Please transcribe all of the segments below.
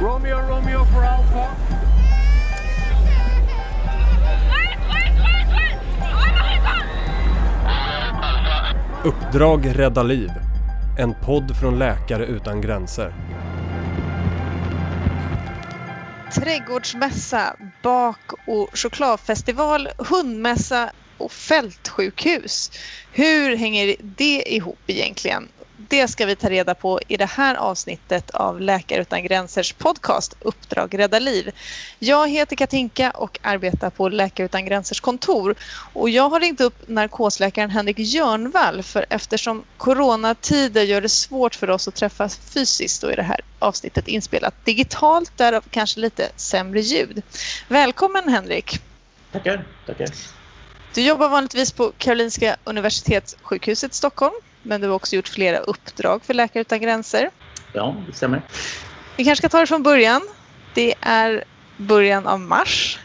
Romeo, Romeo for Alpha. Uppdrag rädda liv. En podd från Läkare utan gränser. Trädgårdsmässa, bak och chokladfestival, hundmässa och fältsjukhus. Hur hänger det ihop egentligen? Det ska vi ta reda på i det här avsnittet av Läkare utan gränsers podcast Uppdrag rädda liv. Jag heter Katinka och arbetar på Läkare utan gränsers kontor och jag har ringt upp narkosläkaren Henrik Jörnvall för eftersom coronatider gör det svårt för oss att träffas fysiskt och i det här avsnittet inspelat digitalt, därav kanske lite sämre ljud. Välkommen Henrik! Tackar, tackar. Du jobbar vanligtvis på Karolinska Universitetssjukhuset i Stockholm men du har också gjort flera uppdrag för Läkare utan gränser. Ja, det stämmer. Vi kanske ska ta det från början. Det är början av mars.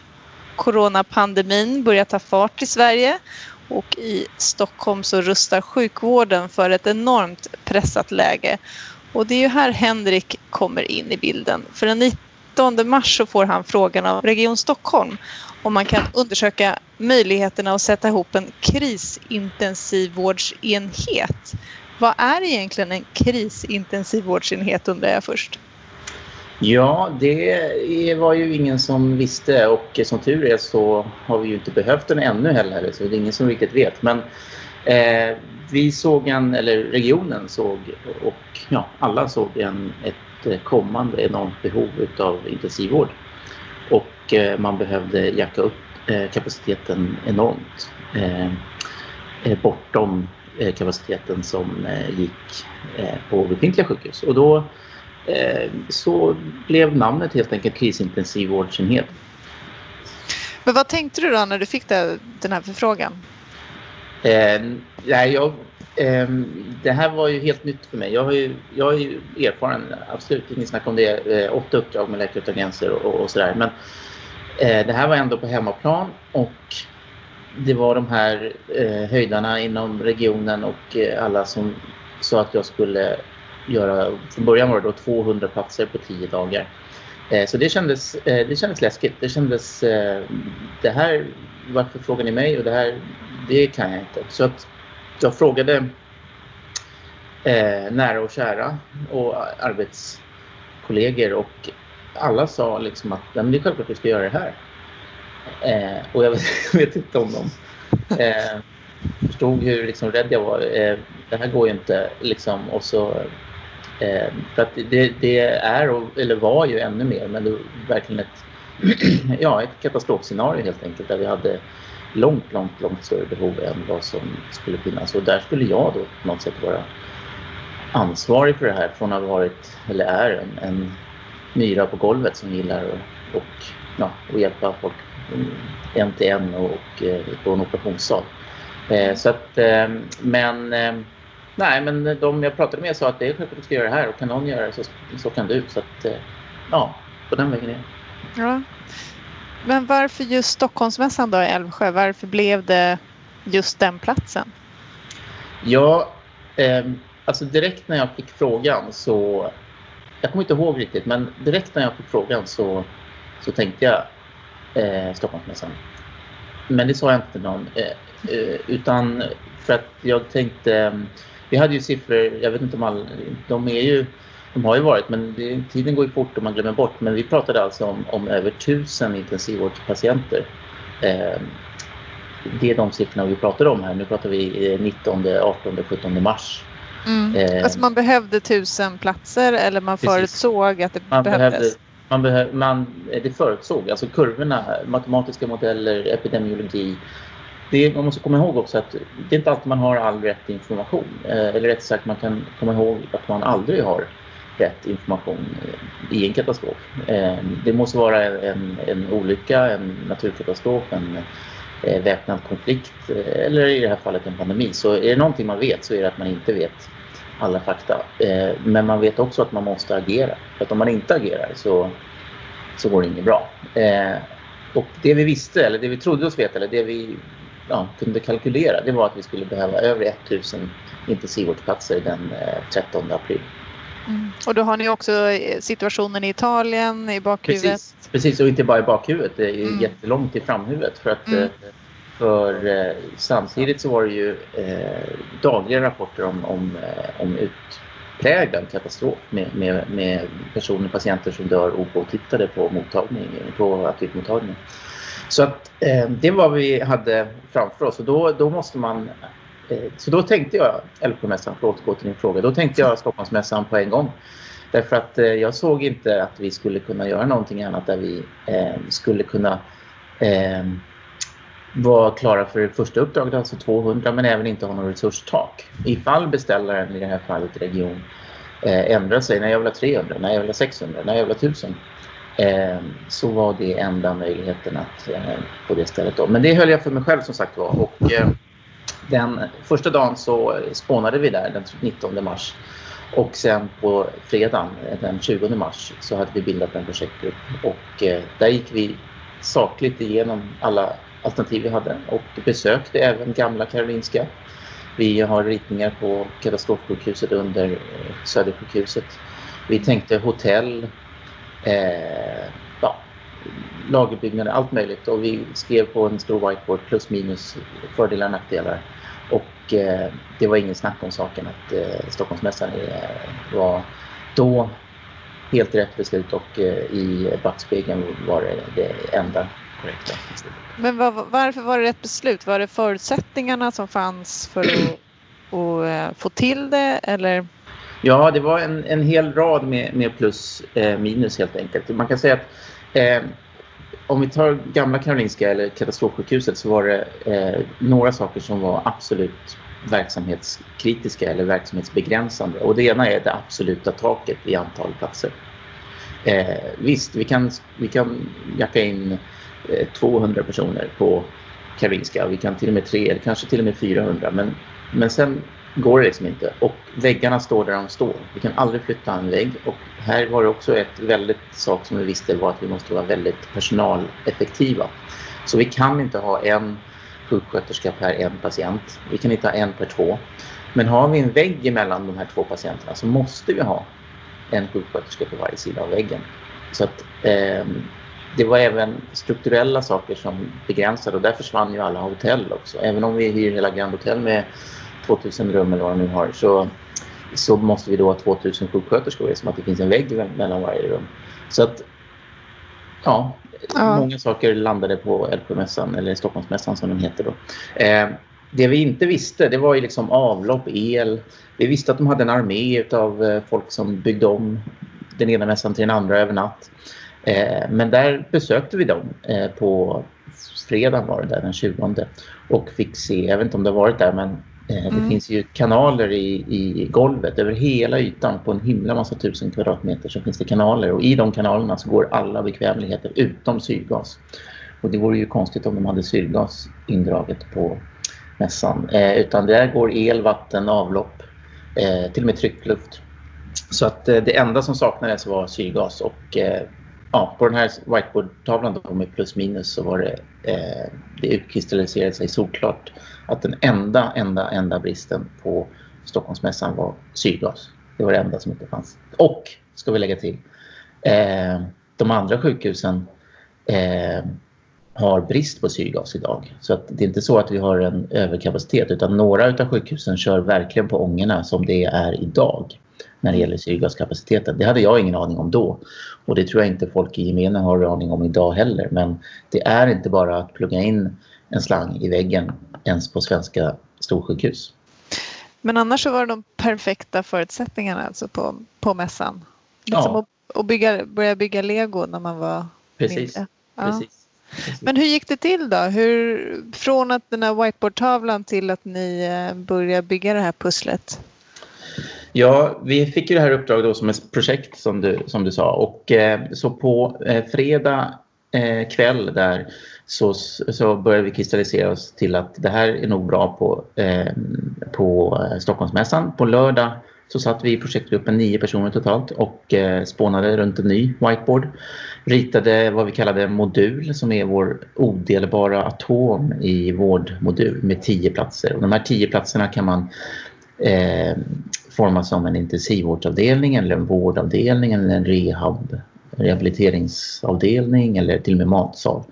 Coronapandemin börjar ta fart i Sverige och i Stockholm så rustar sjukvården för ett enormt pressat läge. Och det är ju här Henrik kommer in i bilden. För den 19 mars så får han frågan av Region Stockholm om man kan undersöka möjligheterna att sätta ihop en krisintensivvårdsenhet. Vad är egentligen en krisintensivvårdsenhet undrar jag först? Ja, det var ju ingen som visste och som tur är så har vi ju inte behövt den ännu heller så det är ingen som riktigt vet. Men eh, vi såg en, eller regionen såg och ja, alla såg en, ett kommande enormt behov utav intensivvård. Och eh, man behövde jacka upp eh, kapaciteten enormt. Eh, bortom kapaciteten som gick på befintliga sjukhus. Och då så blev namnet helt enkelt krisintensivvårdsenhet. Men vad tänkte du då när du fick den här förfrågan? Eh, nej, jag, eh, det här var ju helt nytt för mig. Jag, har ju, jag är ju erfaren, absolut inget snack om det, eh, åtta uppdrag med Läkare utan gränser och, och sådär. Men Eh, det här var ändå på hemmaplan och det var de här eh, höjdarna inom regionen och eh, alla som sa att jag skulle göra, från början var det då 200 platser på 10 dagar. Eh, så det kändes, eh, det kändes läskigt. Det kändes, eh, det här, varför frågar ni mig? Och det här, det kan jag inte. Så att jag frågade eh, nära och kära och arbetskollegor och alla sa liksom att det är självklart vi ska göra det här. Eh, och jag vet, vet, inte om de eh, förstod hur liksom rädd jag var. Det här går ju inte liksom och så eh, för att det, det, är, eller var ju ännu mer, men det var verkligen ett, ja, ett katastrofscenario helt enkelt där vi hade långt, långt, långt större behov än vad som skulle finnas. Och där skulle jag då på något sätt vara ansvarig för det här från att ha varit, eller är, en, en myra på golvet som gillar att och, ja, och hjälpa folk mm, en till en och, och eh, på en operationssal. Eh, så att, eh, men eh, nej, men de jag pratade med sa att det är självklart att du ska göra det här och kan någon göra det så, så kan du. Så att, ja, på den vägen är det. Ja. Men varför just Stockholmsmässan då i Älvsjö? Varför blev det just den platsen? Ja, eh, alltså direkt när jag fick frågan så jag kommer inte ihåg riktigt, men direkt när jag fick frågan så, så tänkte jag eh, Stockholmsmässan. Men det sa jag inte till någon. Eh, eh, utan för att jag tänkte, vi hade ju siffror, jag vet inte om alla, de är ju, de har ju varit, men det, tiden går ju fort och man glömmer bort. Men vi pratade alltså om, om över tusen intensivvårdspatienter. Eh, det är de siffrorna vi pratar om här. Nu pratar vi 19, 18, 17 mars Mm. Eh, alltså man behövde tusen platser eller man precis. förutsåg att det man behövdes? Behövde, man behöv, man, det förutsåg, alltså kurvorna, matematiska modeller, epidemiologi. Det, man måste komma ihåg också att det är inte alltid man har all rätt information. Eh, eller rätt sagt, man kan komma ihåg att man aldrig har rätt information eh, i en katastrof. Eh, det måste vara en, en olycka, en naturkatastrof, en eh, väpnad konflikt eh, eller i det här fallet en pandemi. Så är det någonting man vet så är det att man inte vet alla fakta. Eh, men man vet också att man måste agera. För att om man inte agerar så, så går det inget bra. Eh, och det vi visste, eller det vi trodde oss veta, eller det vi ja, kunde kalkylera, det var att vi skulle behöva över 1000 intensivvårdsplatser den 13 april. Mm. Och då har ni också eh, situationen i Italien i bakhuvudet. Precis, precis och inte bara i bakhuvudet, det är Mm. jättelångt i framhuvudet. För, att, Mm. eh, för eh, samtidigt så var det ju eh, dagliga rapporter om, om, eh, om utpräglad katastrof med, med, med personer, patienter som dör opåtittade på mottagning, på akutmottagning. Så att eh, det var vad vi hade framför oss och då, då måste man eh, så då tänkte jag Älvsjömässan, för att återgå till din fråga, då tänkte jag Stockholmsmässan på en gång. Därför att eh, jag såg inte att vi skulle kunna göra någonting annat där vi eh, skulle kunna eh, vara klara för det första uppdraget, alltså 200, men även inte ha något resurstak. Ifall beställaren, i det här fallet region, eh, ändrar sig, när jag vill ha 300, när jag vill ha 600, när jag vill ha 1000, Ehm, så var det enda möjligheten att eh, på det stället. Då. Men det höll jag för mig själv som sagt var. Och, eh, den första dagen så spånade vi där den 19 mars och sen på fredagen eh, den 20 mars så hade vi bildat en projektgrupp och eh, där gick vi sakligt igenom alla alternativ vi hade och besökte även gamla Karolinska. Vi har ritningar på katastrofsjukhuset under eh, Södersjukhuset. Vi tänkte hotell, eh, ja, lagerbyggnader, allt möjligt och vi skrev på en stor whiteboard plus minus fördelar och nackdelar. Och eh, det var ingen snack om saken att eh, Stockholmsmässan eh, var då helt rätt beslut och eh, i backspegeln var det det enda korrekta. Men var, varför var det rätt beslut? Var det förutsättningarna som fanns för att, att eh, få till det eller? Ja, det var en, en hel rad med, med plus eh, minus helt enkelt. Man kan säga att eh, om vi tar gamla Karolinska eller katastrofsjukhuset så var det eh, några saker som var absolut verksamhetskritiska eller verksamhetsbegränsande. Och det ena är det absoluta taket i antal platser. Eh, visst, vi kan, vi kan jacka in eh, 200 personer på Karolinska. Vi kan till och med tre eller kanske till och med 400. Men, men sen går det liksom inte. Och väggarna står där de står. Vi kan aldrig flytta en vägg. Och här var det också ett väldigt sak som vi visste var att vi måste vara väldigt personaleffektiva. Så vi kan inte ha en sjuksköterska per en patient. Vi kan inte ha en per två. Men har vi en vägg emellan de här två patienterna så måste vi ha en sjuksköterska på varje sida av väggen. Så att eh, det var även strukturella saker som begränsade och där försvann ju alla hotell också. Även om vi hyr hela Grand Hotel med 2000 rum eller vad de nu har så, så måste vi då ha 2000 sjuksköterskor eftersom att det finns en vägg mellan varje rum. Så att ja, Ja. många saker landade på Älvsjömässan eller Stockholmsmässan som den heter då. Eh, det vi inte visste det var ju liksom avlopp, el. Vi visste att de hade en armé av eh, folk som byggde om den ena mässan till den andra över natt. Eh, men där besökte vi dem eh, på fredagen var det där, den 20 och fick se, jag vet inte om det varit där men det Mm. finns ju kanaler i, i golvet över hela ytan på en himla massa tusen kvadratmeter så finns det kanaler och i de kanalerna så går alla bekvämligheter utom syrgas. Och det vore ju konstigt om de hade syrgas indraget på mässan. Eh, utan där går el, vatten, avlopp, eh, till och med tryckluft. Så att eh, det enda som saknades var syrgas och eh, ja, på den här whiteboardtavlan då med plus minus så var det, eh, det utkristalliserade sig solklart att den enda, enda, enda bristen på Stockholmsmässan var syrgas. Det var det enda som inte fanns. Och, ska vi lägga till, eh, de andra sjukhusen eh, har brist på syrgas idag. Så att det är inte så att vi har en överkapacitet utan några av sjukhusen kör verkligen på ångorna som det är idag när det gäller syrgaskapaciteten. Det hade jag ingen aning om då och det tror jag inte folk i gemene har aning om idag heller. Men det är inte bara att plugga in en slang i väggen ens på svenska storsjukhus. Men annars så var det de perfekta förutsättningarna alltså på, på mässan. Liksom Ja. att, att bygga, börja bygga lego när man var Precis. mindre. Ja. Precis. Men hur gick det till då? Hur, från att den här whiteboardtavlan till att ni eh, började bygga det här pusslet? Ja, vi fick ju det här uppdraget då som ett projekt som du, som du sa och eh, så på eh, fredag eh, kväll där så, så började vi kristallisera oss till att det här är nog bra på, eh, på eh, Stockholmsmässan. På lördag så satt vi i projektgruppen nio personer totalt och eh, spånade runt en ny whiteboard. Ritade vad vi kallade modul som är vår odelbara atom i vårdmodul med tio platser. Och de här tio platserna kan man eh, forma som en intensivvårdsavdelning eller en vårdavdelning eller en rehab, rehabiliteringsavdelning eller till och med matsal.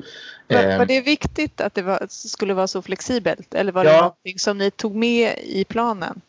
Var, var det viktigt att det var, skulle vara så flexibelt eller var det Ja. någonting som ni tog med i planen?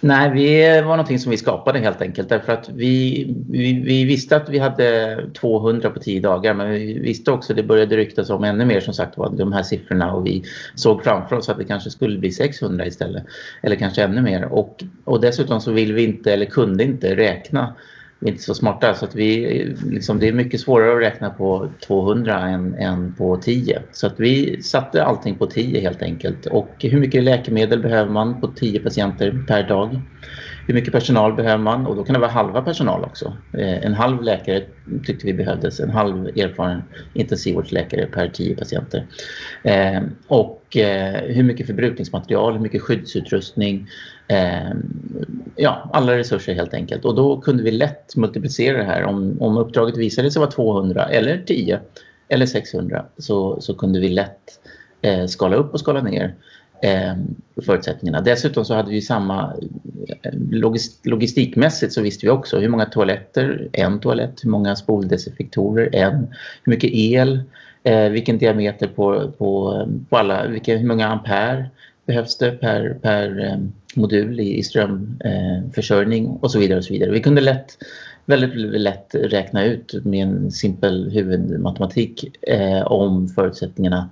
Nej, vi var någonting som vi skapade helt enkelt därför att vi, vi, vi visste att vi hade 200 på 10 dagar men vi visste också att det började ryktas om ännu mer som sagt var de här siffrorna och vi såg framför oss att det kanske skulle bli 600 istället eller kanske ännu mer och, och dessutom så vill vi inte eller kunde inte räkna inte så smarta så att vi, liksom, det är mycket svårare att räkna på 200 än, än på 10. Så att vi satte allting på 10 helt enkelt. Och hur mycket läkemedel behöver man på 10 patienter per dag? Hur mycket personal behöver man? Och då kan det vara halva personal också. Eh, en halv läkare tyckte vi behövdes, en halv erfaren intensivvårdsläkare per 10 patienter. Eh, och eh, hur mycket förbrukningsmaterial, hur mycket skyddsutrustning, Ehm, ja, alla resurser helt enkelt. Och då kunde vi lätt multiplicera det här. Om, om uppdraget visade sig vara 200 eller 10 eller 600 så, så kunde vi lätt eh, skala upp och skala ner eh, förutsättningarna. Dessutom så hade vi samma eh, logist, logistikmässigt så visste vi också hur många toaletter, en toalett, hur många spoldesinfektorer, en, hur mycket el, eh, vilken diameter på, på, på alla, vilka, hur många ampere behövs det per, per eh, modul i, i strömförsörjning eh, och så vidare. och så vidare. Vi kunde lätt, väldigt lätt räkna ut med en simpel huvudmatematik eh, om förutsättningarna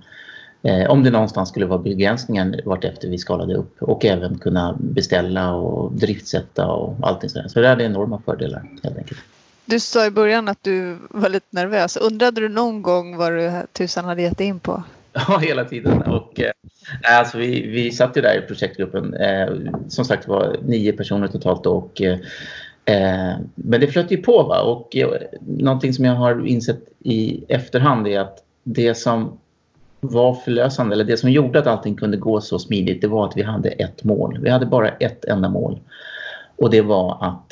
Eh, om det någonstans skulle vara begränsningar vartefter vi skalade upp och även kunna beställa och driftsätta och allting sådär. Så det hade enorma fördelar helt enkelt. Du sa i början att du var lite nervös. Undrade du någon gång vad du tusan hade gett dig in på? Ja, hela tiden. Och, eh, alltså, vi, vi satt ju där i projektgruppen. Eh, som sagt var nio personer totalt. Och, eh, eh, men det flöt ju på. Va? Och, eh, någonting som jag har insett i efterhand är att det som var förlösande, eller det som gjorde att allting kunde gå så smidigt, det var att vi hade ett mål. Vi hade bara ett enda mål. Och det var att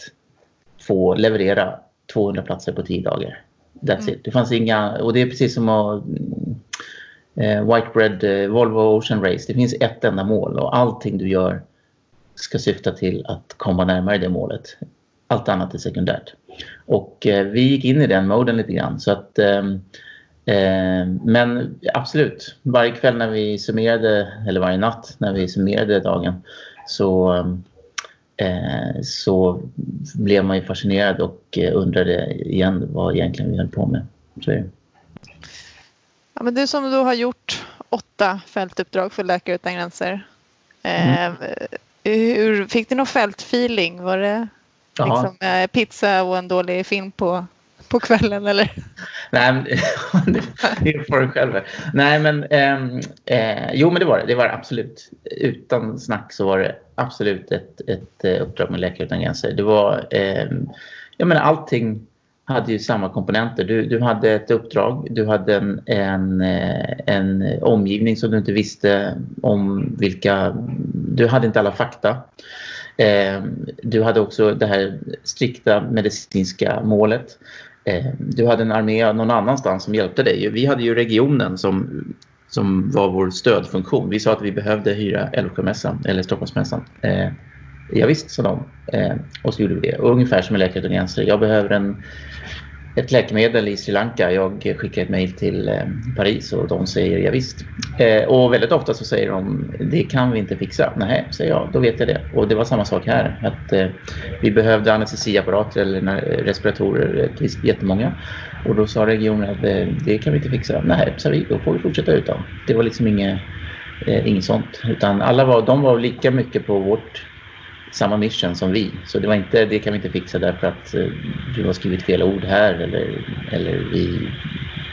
få leverera 200 platser på 10 dagar. That's Mm. it. Det fanns inga, och det är precis som att eh, White Bread, eh, Volvo Ocean Race. Det finns ett enda mål och allting du gör ska syfta till att komma närmare det målet. Allt annat är sekundärt. Och eh, vi gick in i den moden lite grann. Så att, eh, eh, men absolut, varje kväll när vi summerade, eller varje natt när vi summerade dagen så, ehm, eh, så blev man ju fascinerad och eh, undrade igen vad egentligen vi höll på med. Så är det. Ja, men du som då har gjort åtta fältuppdrag för Läkare Utan Gränser. Eh, hur, fick du någon fältfeeling? Var det liksom, eh, pizza och en dålig film på, på kvällen? Eller? Nej, men, det får du själv. Nej, men ehm, eh, jo, men det var det. Det var absolut. Utan snack så var det absolut ett, ett eh, uppdrag med Läkare Utan Gränser. Det var, ehm, jag menar, allting hade ju samma komponenter. Du, du hade ett uppdrag, du hade en, en, eh, en omgivning som du inte visste om vilka... Du hade inte alla fakta. Eh, Du hade också det här strikta medicinska målet. Eh, Du hade en armé någon annanstans som hjälpte dig. Vi hade ju regionen som, som var vår stödfunktion. Vi sa att vi behövde hyra Älvsjömässan eller Stockholmsmässan. Eh, Ja, visst, sa de. Eh, och så gjorde vi det. Och ungefär som med Läkare Utan Gränser. Jag behöver en, ett läkemedel i Sri Lanka. Jag skickar ett mejl till eh, Paris och de säger ja, visst. Eh, och väldigt ofta så säger de det kan vi inte fixa. Nej, säger jag. Då vet jag det. Och det var samma sak här. Att eh, vi behövde anestesiapparater eller eh, respiratorer, ett visst- jättemånga. Och då sa regionen att eh, det kan vi inte fixa. Nej, sa vi. Då får vi fortsätta utan. Det var liksom inget, eh, inget sånt. Utan alla var, de var lika mycket på vårt samma mission som vi. Så det var inte, det kan vi inte fixa därför att eh, du har skrivit fel ord här eller, eller vi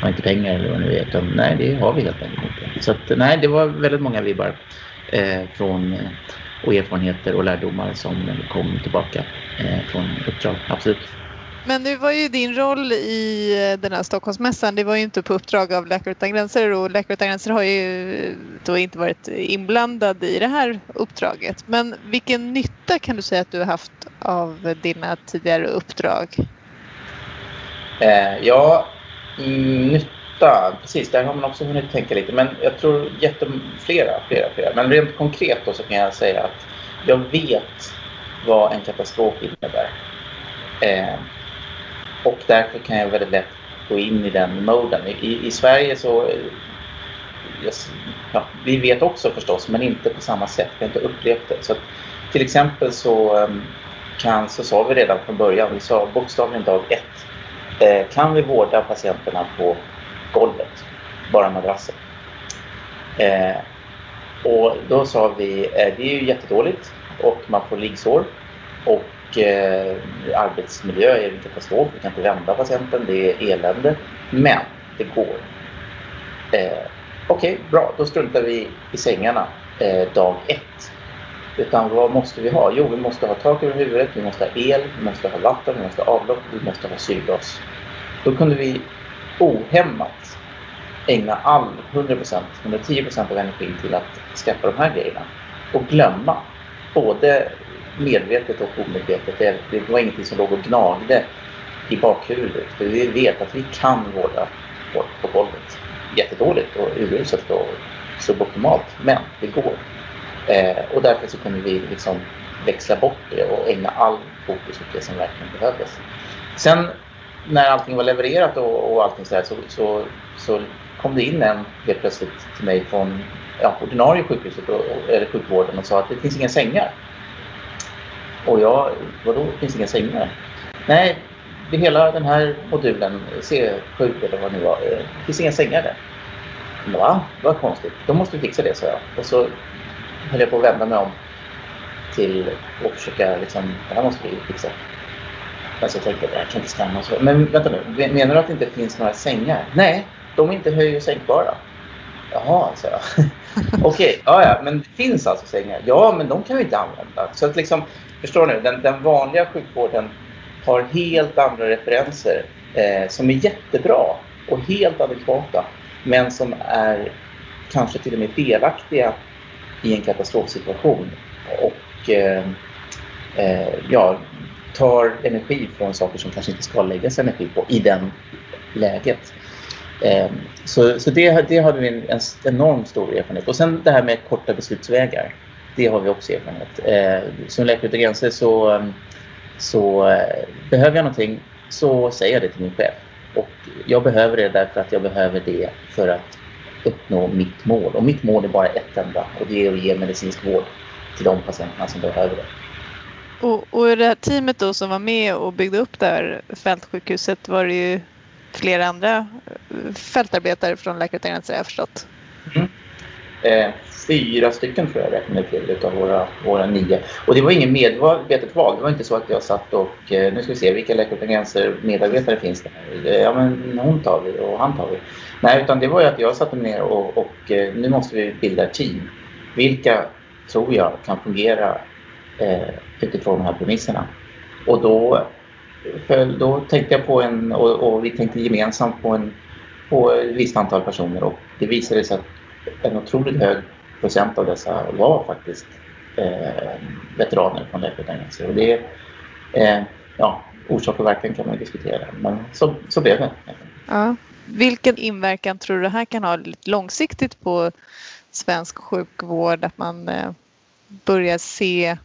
har inte pengar eller vad det nu är. Utan, nej, det har vi helt enkelt inte. Så att, nej, det var väldigt många vibbar eh, från, eh, och erfarenheter och lärdomar som kom tillbaka eh, från uppdrag. Absolut. Men nu var ju din roll i eh, den här Stockholmsmässan, det var ju inte på uppdrag av Läkare Utan Gränser och Läkare Utan Gränser har ju eh, då inte varit inblandad i det här uppdraget. Men vilken nytta kan du säga att du har haft av dina tidigare uppdrag? Eh, ja, mm, nytta. Precis, där har man också hunnit tänka lite. Men jag tror jätteflera, flera, flera. Men rent konkret då så kan jag säga att jag vet vad en katastrof innebär. Eh, och därför kan jag väldigt lätt gå in i den moden. I, i Sverige så eh, yes, ja, vi vet också förstås, men inte på samma sätt. Vi har inte upplevt det. Så att, till exempel så, ehm, kan, så sa vi redan från början, vi sa bokstavligen dag ett, eh, kan vi vårda patienterna på golvet, bara madrasser? Eh, och då sa vi, eh, det är ju jättedåligt och man får liggsår och eh, arbetsmiljö är en katastrof. Vi kan inte vända patienten, det är elände. Men det går. Eh, Okej, okay, bra. Då struntar vi i sängarna eh, dag ett. Utan vad måste vi ha? Jo, vi måste ha tak över huvudet, vi måste ha el, vi måste ha vatten, vi måste ha avlopp, vi måste ha syrgas. Då kunde vi ohämmat ägna all 100%, 110% av energin till att skaffa de här grejerna och glömma både medvetet och omedvetet. Det, det var ingenting som låg och gnagde i bakhuvudet. För vi vet att vi kan vårda folk på golvet. Jättedåligt och uruselt och suboptimalt, men det går. Eh, och därför så kunde vi liksom växla bort det och ägna all fokus åt det som verkligen behövdes. Sen när allting var levererat och, och allting så, här, så, så, så kom det in en helt plötsligt till mig från ja, ordinarie sjukhuset och, eller sjukvården och sa att det finns inga sängar. Och jag, vadå finns inga sängar? Nej, det hela den här modulen, C7 eller vad det nu var, eh, det finns inga sängar där. Va? Vad konstigt. Då måste vi fixa det, sa jag. Och så höll jag på att vända mig om till och försöka liksom, det här måste vi fixa. Men så tänkte jag, det här kan inte stämma. Så, men vänta nu, menar du att det inte finns några sängar? Nej, de är inte höj och sänkbara. Jaha, sa jag. Okej, okay, ja, ja, men det finns alltså sängar. Ja, men de kan vi inte använda. Så att liksom, förstår ni, den, den vanliga sjukvården har helt andra referenser eh, som är jättebra och helt adekvata. Men som är kanske till och med felaktiga i en katastrofsituation. Och eh, eh, ja, tar energi från saker som kanske inte ska läggas energi på i den läget. Eh, så så det, det hade vi en, en enormt stor erfarenhet. Och sen det här med korta beslutsvägar. Det har vi också erfarenhet. Eh, som Läkare utan gränser så, så eh, behöver jag någonting så säger jag det till min chef. Och jag behöver det därför att jag behöver det för att uppnå mitt mål. Och mitt mål är bara ett enda och det är att ge medicinsk vård till de patienterna som behöver det. Och, och i det här teamet då som var med och byggde upp det här fältsjukhuset var det ju flera andra fältarbetare från Läkare utan gränser har jag förstått. Mm. Eh, fyra stycken tror jag räknade till utav våra, våra nio. Och det var ingen medvetet val. Det var inte så att jag satt och eh, nu ska vi se vilka Läkare utan gränser medarbetare finns det här? Eh, ja men hon tar vi och han tar vi. Nej utan det var ju att jag satte mig ner och, och eh, nu måste vi bilda ett team. Vilka tror jag kan fungera eh, utifrån de här premisserna? Och då, för, då tänkte jag på en och, och vi tänkte gemensamt på en på ett visst antal personer och det visade sig att en otroligt hög procent av dessa var faktiskt eh, veteraner från gränser. Och det eh, ja, orsak och verkan kan man diskutera, men så, så blev det. Ja. Vilken inverkan tror du det här kan ha långsiktigt på svensk sjukvård? Att man eh, börjar se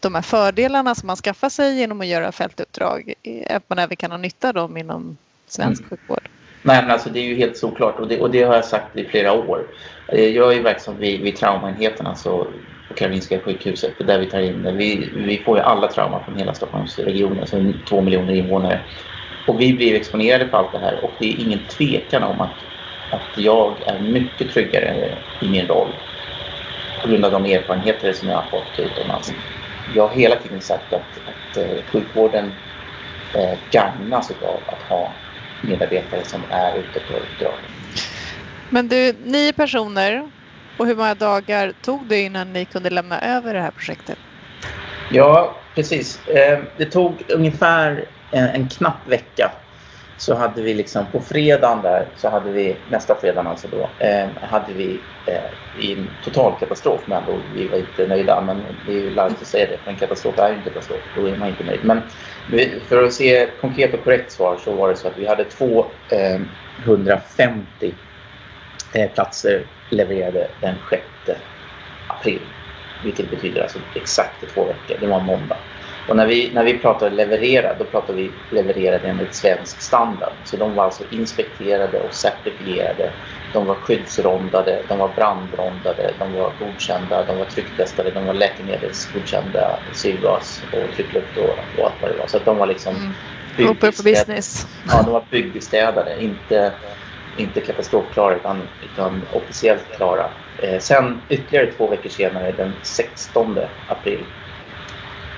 de här fördelarna som man skaffar sig genom att göra fältuppdrag, att man även kan ha nytta av dem inom svensk mm. sjukvård? Nej, men alltså det är ju helt såklart och det, och det har jag sagt i flera år. Eh, jag är ju verksam vid, vid traumaenheten alltså på Karolinska sjukhuset där vi tar in, vi, vi får ju alla trauman från hela Stockholmsregionen, alltså två miljoner invånare. Och vi blir exponerade för allt det här och det är ingen tvekan om att, att jag är mycket tryggare i min roll på grund av de erfarenheter som jag har fått utomlands. Jag har hela tiden sagt att, att eh, sjukvården eh, gagnas av att ha medarbetare som är ute på uppdrag. Men du, nio personer och hur många dagar tog det innan ni kunde lämna över det här projektet? Ja, precis. Eh, det tog ungefär en, en knapp vecka så hade vi liksom på fredagen där så hade vi nästa fredag alltså då eh, hade vi eh, i en total katastrof med andra Vi var inte nöjda men det är ju larvigt att säga det för en katastrof är ju en katastrof. Då är man inte nöjd. Men för att se ett konkret och korrekt svar så var det så att vi hade 250 eh, eh, platser levererade den 6 april. vilket betyder alltså exakt två veckor. Det var en måndag. Och när vi, när vi pratar leverera, då pratar vi levererade enligt svensk standard. Så de var alltså inspekterade och certifierade. De var skyddsrondade, de var brandrondade, de var godkända, de var trycktestade, de var läkemedelsgodkända, syrgas och tryckluft och, och allt vad det var. Så att de var liksom mm. Business. Ja, de var byggbestädade, inte, inte katastrofklara utan, utan officiellt klara. Eh, sen ytterligare två veckor senare, den 16 april,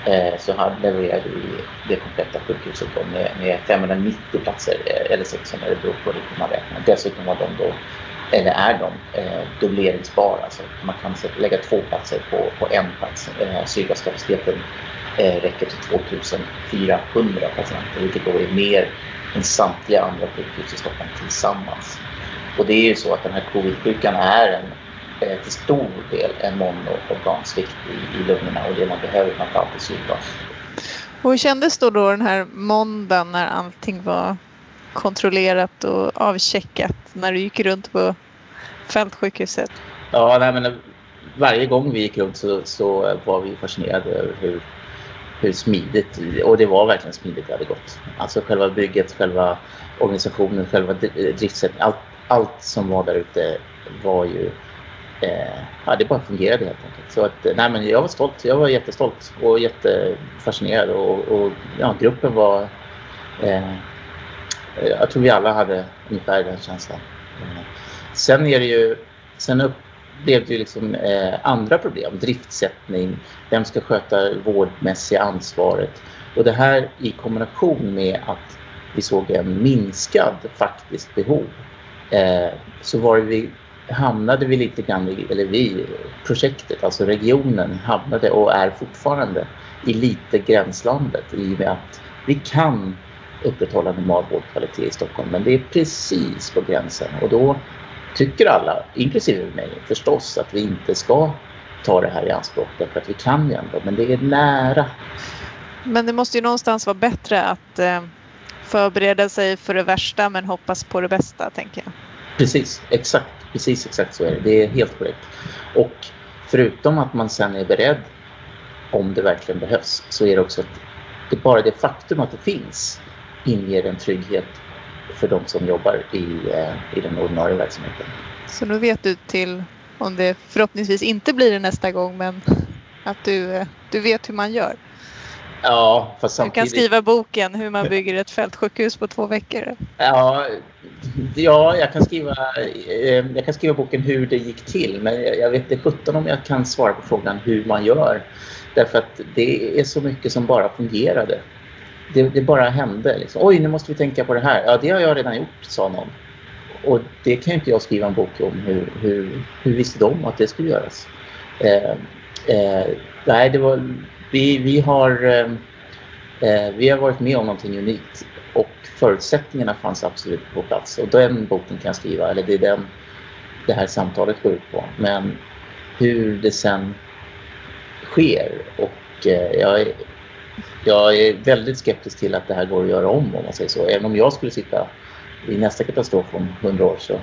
Eh, så levererade vi det kompletta sjukhuset då med, med 590 platser, eh, eller 600, det beror på hur man räknar. Dessutom var de då, eller är de, eh, dubbleringsbara. Alltså man kan lägga två platser på, på en plats. Eh, Syrgaskapaciteten eh, räcker till 2400 patienter, vilket då är mer än samtliga andra sjukhus i Stockholm tillsammans. Och det är ju så att den här covid-sjukan är en till stor del en monoorgansvikt i, i lungorna och det man behöver framförallt är syrgas. Och hur kändes då, då den här måndagen när allting var kontrollerat och avcheckat när du gick runt på fältsjukhuset? Ja, nej, men varje gång vi gick runt så, så var vi fascinerade över hur, hur smidigt, och det var verkligen smidigt det hade gått. Alltså själva bygget, själva organisationen, själva driftsättningen, allt, allt som var där ute var ju eh, ja, det bara fungerade helt enkelt. Så att, eh, nej, men jag var stolt. Jag var jättestolt och jättefascinerad och, och ja, gruppen var... Eh, jag tror vi alla hade ungefär den känslan. Eh, sen är det ju... Sen upp, blev det ju liksom eh, andra problem. Driftsättning, vem ska sköta vårdmässiga ansvaret? Och det här i kombination med att vi såg en minskad faktiskt behov eh, så var det vi hamnade vi lite grann, i, eller vi, projektet, alltså regionen hamnade och är fortfarande i lite gränslandet i och med att vi kan upprätthålla normal vårdkvalitet i Stockholm men det är precis på gränsen och då tycker alla, inklusive mig förstås, att vi inte ska ta det här i anspråk därför att vi kan ju ändå, men det är nära. Men det måste ju någonstans vara bättre att eh, förbereda sig för det värsta men hoppas på det bästa, tänker jag. Precis, exakt. Precis exakt så är det. Det är helt korrekt. Och förutom att man sen är beredd om det verkligen behövs så är det också att det bara det faktum att det finns inger en trygghet för de som jobbar i, eh, i den ordinarie verksamheten. Så nu vet du till om det förhoppningsvis inte blir det nästa gång men att du, eh, du vet hur man gör? Ja, fast samtidigt... Du kan skriva boken hur man bygger ett fältsjukhus på två veckor. Ja, ja jag, kan skriva, eh, jag kan skriva boken hur det gick till men jag vet inte sjutton om jag kan svara på frågan hur man gör. Därför att det är så mycket som bara fungerade. Det, det bara hände. Liksom. Oj, nu måste vi tänka på det här. Ja, det har jag redan gjort, sa någon. Och det kan inte jag skriva en bok om. Hur, hur, hur visste de att det skulle göras? Eh, eh, nej, det var vi, vi, har, ehm, eh, vi har varit med om någonting unikt och förutsättningarna fanns absolut på plats. Och den boken kan jag skriva, eller det är den det här samtalet går ut på. Men hur det sen sker och eh, jag, är, jag är väldigt skeptisk till att det här går att göra om om man säger så. Även om jag skulle sitta i nästa katastrof om hundra år så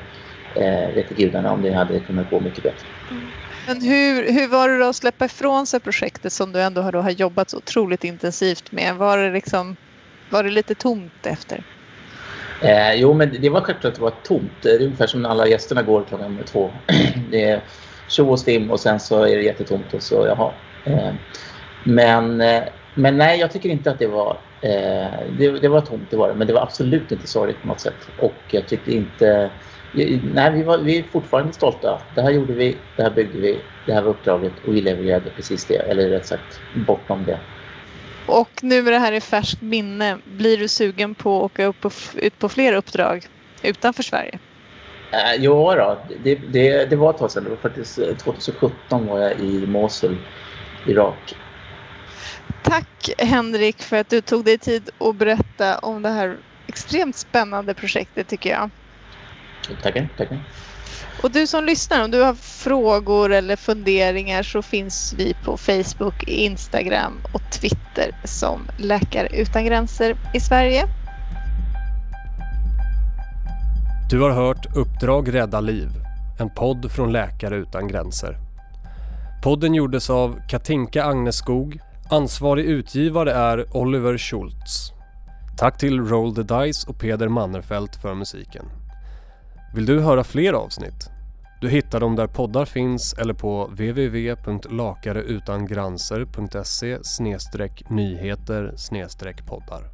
eh, vet gudarna om det hade kunnat gå mycket bättre. Mm. Men hur, hur var det då att släppa ifrån sig projektet som du ändå har, har jobbat så otroligt intensivt med? Var det, liksom, var det lite tomt efter? Eh, jo, men det var självklart att det var tomt. Det är ungefär som när alla gästerna går klockan två. det är tjo och stim och sen så är det jättetomt och så jaha. Eh, men, eh, men nej, jag tycker inte att det var eh, det, det, var tomt, det var det. Men det var absolut inte sorgligt på något sätt. Och jag tyckte inte Nej, vi, var, vi är fortfarande stolta. Det här gjorde vi, det här byggde vi, det här var uppdraget och vi levererade precis det, eller rätt sagt bortom det. Och nu med det här i färskt minne, blir du sugen på att åka upp på, ut på fler uppdrag utanför Sverige? Eh, jo då, det, det, det var ett tag sedan. Det var faktiskt 2017 var jag i Mosul, Irak. Tack Henrik för att du tog dig tid att berätta om det här extremt spännande projektet tycker jag. Tackar, tackar. Och du som lyssnar, om du har frågor eller funderingar så finns vi på Facebook, Instagram och Twitter som Läkare utan gränser i Sverige. Du har hört Uppdrag rädda liv, en podd från Läkare utan gränser. Podden gjordes av Katinka Agneskog. Ansvarig utgivare är Oliver Schultz. Tack till Roll the Dice och Peder Mannerfelt för musiken. Vill du höra fler avsnitt? Du hittar dem där poddar finns eller på www.lakareutangranser.se nyheter poddar.